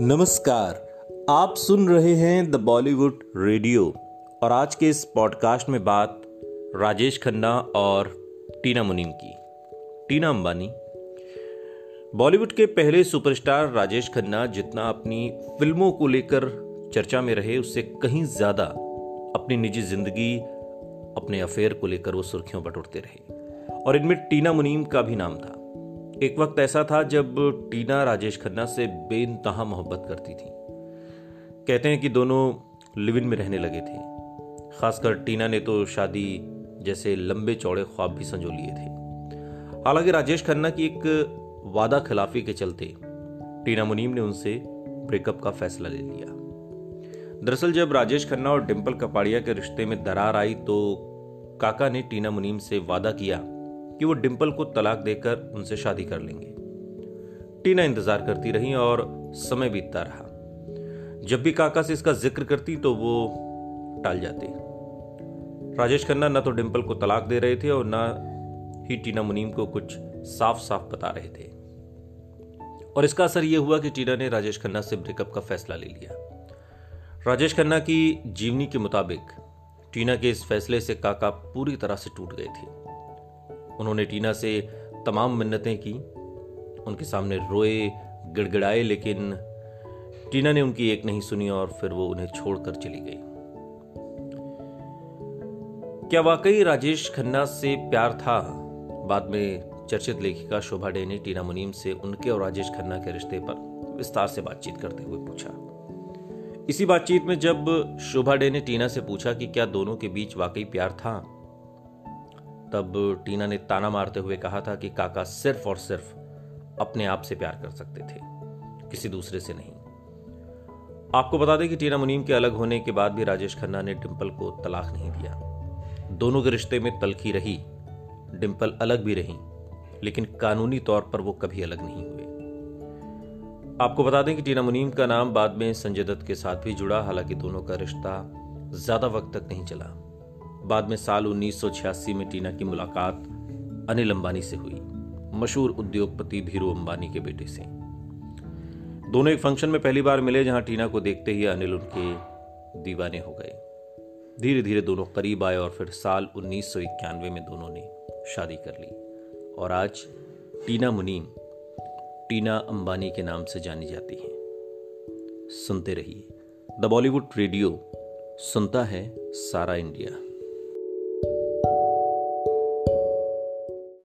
नमस्कार, आप सुन रहे हैं द बॉलीवुड रेडियो और आज के इस पॉडकास्ट में बात राजेश खन्ना और टीना मुनीम की। टीना अंबानी बॉलीवुड के पहले सुपरस्टार राजेश खन्ना जितना अपनी फ़िल्मों को लेकर चर्चा में रहे, उससे कहीं ज़्यादा अपनी निजी ज़िंदगी, अपने अफेयर को लेकर वो सुर्खियों बटोरते रहे। और इनमें टीना मुनीम का भी नाम था। एक वक्त ऐसा था जब टीना राजेश खन्ना से बेनतहा मोहब्बत करती थी। कहते हैं कि दोनों लिविन में रहने लगे थे। खासकर टीना ने तो शादी जैसे लंबे चौड़े ख्वाब भी संजो लिए थे। हालाँकि राजेश खन्ना की एक वादा खिलाफी के चलते टीना मुनीम ने उनसे ब्रेकअप का फैसला ले लिया। दरअसल जब राजेश खन्ना और डिम्पल कपाड़िया के रिश्ते में दरार आई तो काका ने टीना मुनीम से वादा किया कि वो डिम्पल को तलाक देकर उनसे शादी कर लेंगे। टीना इंतज़ार करती रही और समय बीतता रहा। जब भी काका से इसका ज़िक्र करती तो वो टाल जाते। राजेश खन्ना न तो डिम्पल को तलाक दे रहे थे और न ही टीना मुनीम को कुछ साफ़ साफ़ बता रहे थे। और इसका असर यह हुआ कि टीना ने राजेश खन्ना से ब्रेकअप का फैसला ले लिया। राजेश खन्ना की जीवनी के मुताबिक टीना के इस फैसले से काका पूरी तरह से टूट गए थे। उन्होंने टीना से तमाम मिन्नतें की। उनके सामने रोए, गिड़गिड़ाए, लेकिन टीना ने उनकी एक नहीं सुनी और फिर वो उन्हें छोड़कर चली गई। क्या वाकई राजेश खन्ना से प्यार था? बाद में चर्चित लेखिका शोभा डे ने टीना मुनीम से उनके और राजेश खन्ना के रिश्ते पर विस्तार से बातचीत करते हुए पूछा। इसी बातचीत में जब शोभा डे ने टीना से पूछा कि क्या दोनों के बीच वाकई प्यार था तब टीना ने ताना मारते हुए कहा था कि काका सिर्फ़ और सिर्फ़ अपने आप से प्यार कर सकते थे, किसी दूसरे से नहीं। आपको बता दें कि टीना मुनीम के अलग होने के बाद भी राजेश खन्ना ने डिम्पल को तलाक नहीं दिया। दोनों के रिश्ते में तलखी रही डिम्पल अलग भी रही, लेकिन कानूनी तौर पर वो कभी अलग नहीं हुए। आपको बता दें कि टीना मुनीम का नाम बाद में संजय दत्त के साथ भी जुड़ा, हालाँकि दोनों का रिश्ता ज़्यादा वक्त तक नहीं चला। बाद में साल 1986 में टीना की मुलाकात अनिल अंबानी से हुई, मशहूर उद्योगपति भीरू अंबानी के बेटे से। दोनों एक फ़ंक्शन में पहली बार मिले जहाँ टीना को देखते ही अनिल उनके दीवाने हो गए। धीरे धीरे दोनों करीब आए और फिर साल उन्नीस सौ इक्यानवे में दोनों ने शादी कर ली। और आज टीना मुनीम, टीना अंबानी के नाम से जानी जाती हैं। सुनते रहिए। द बॉलीवुड रेडियो, सुनता है सारा इंडिया।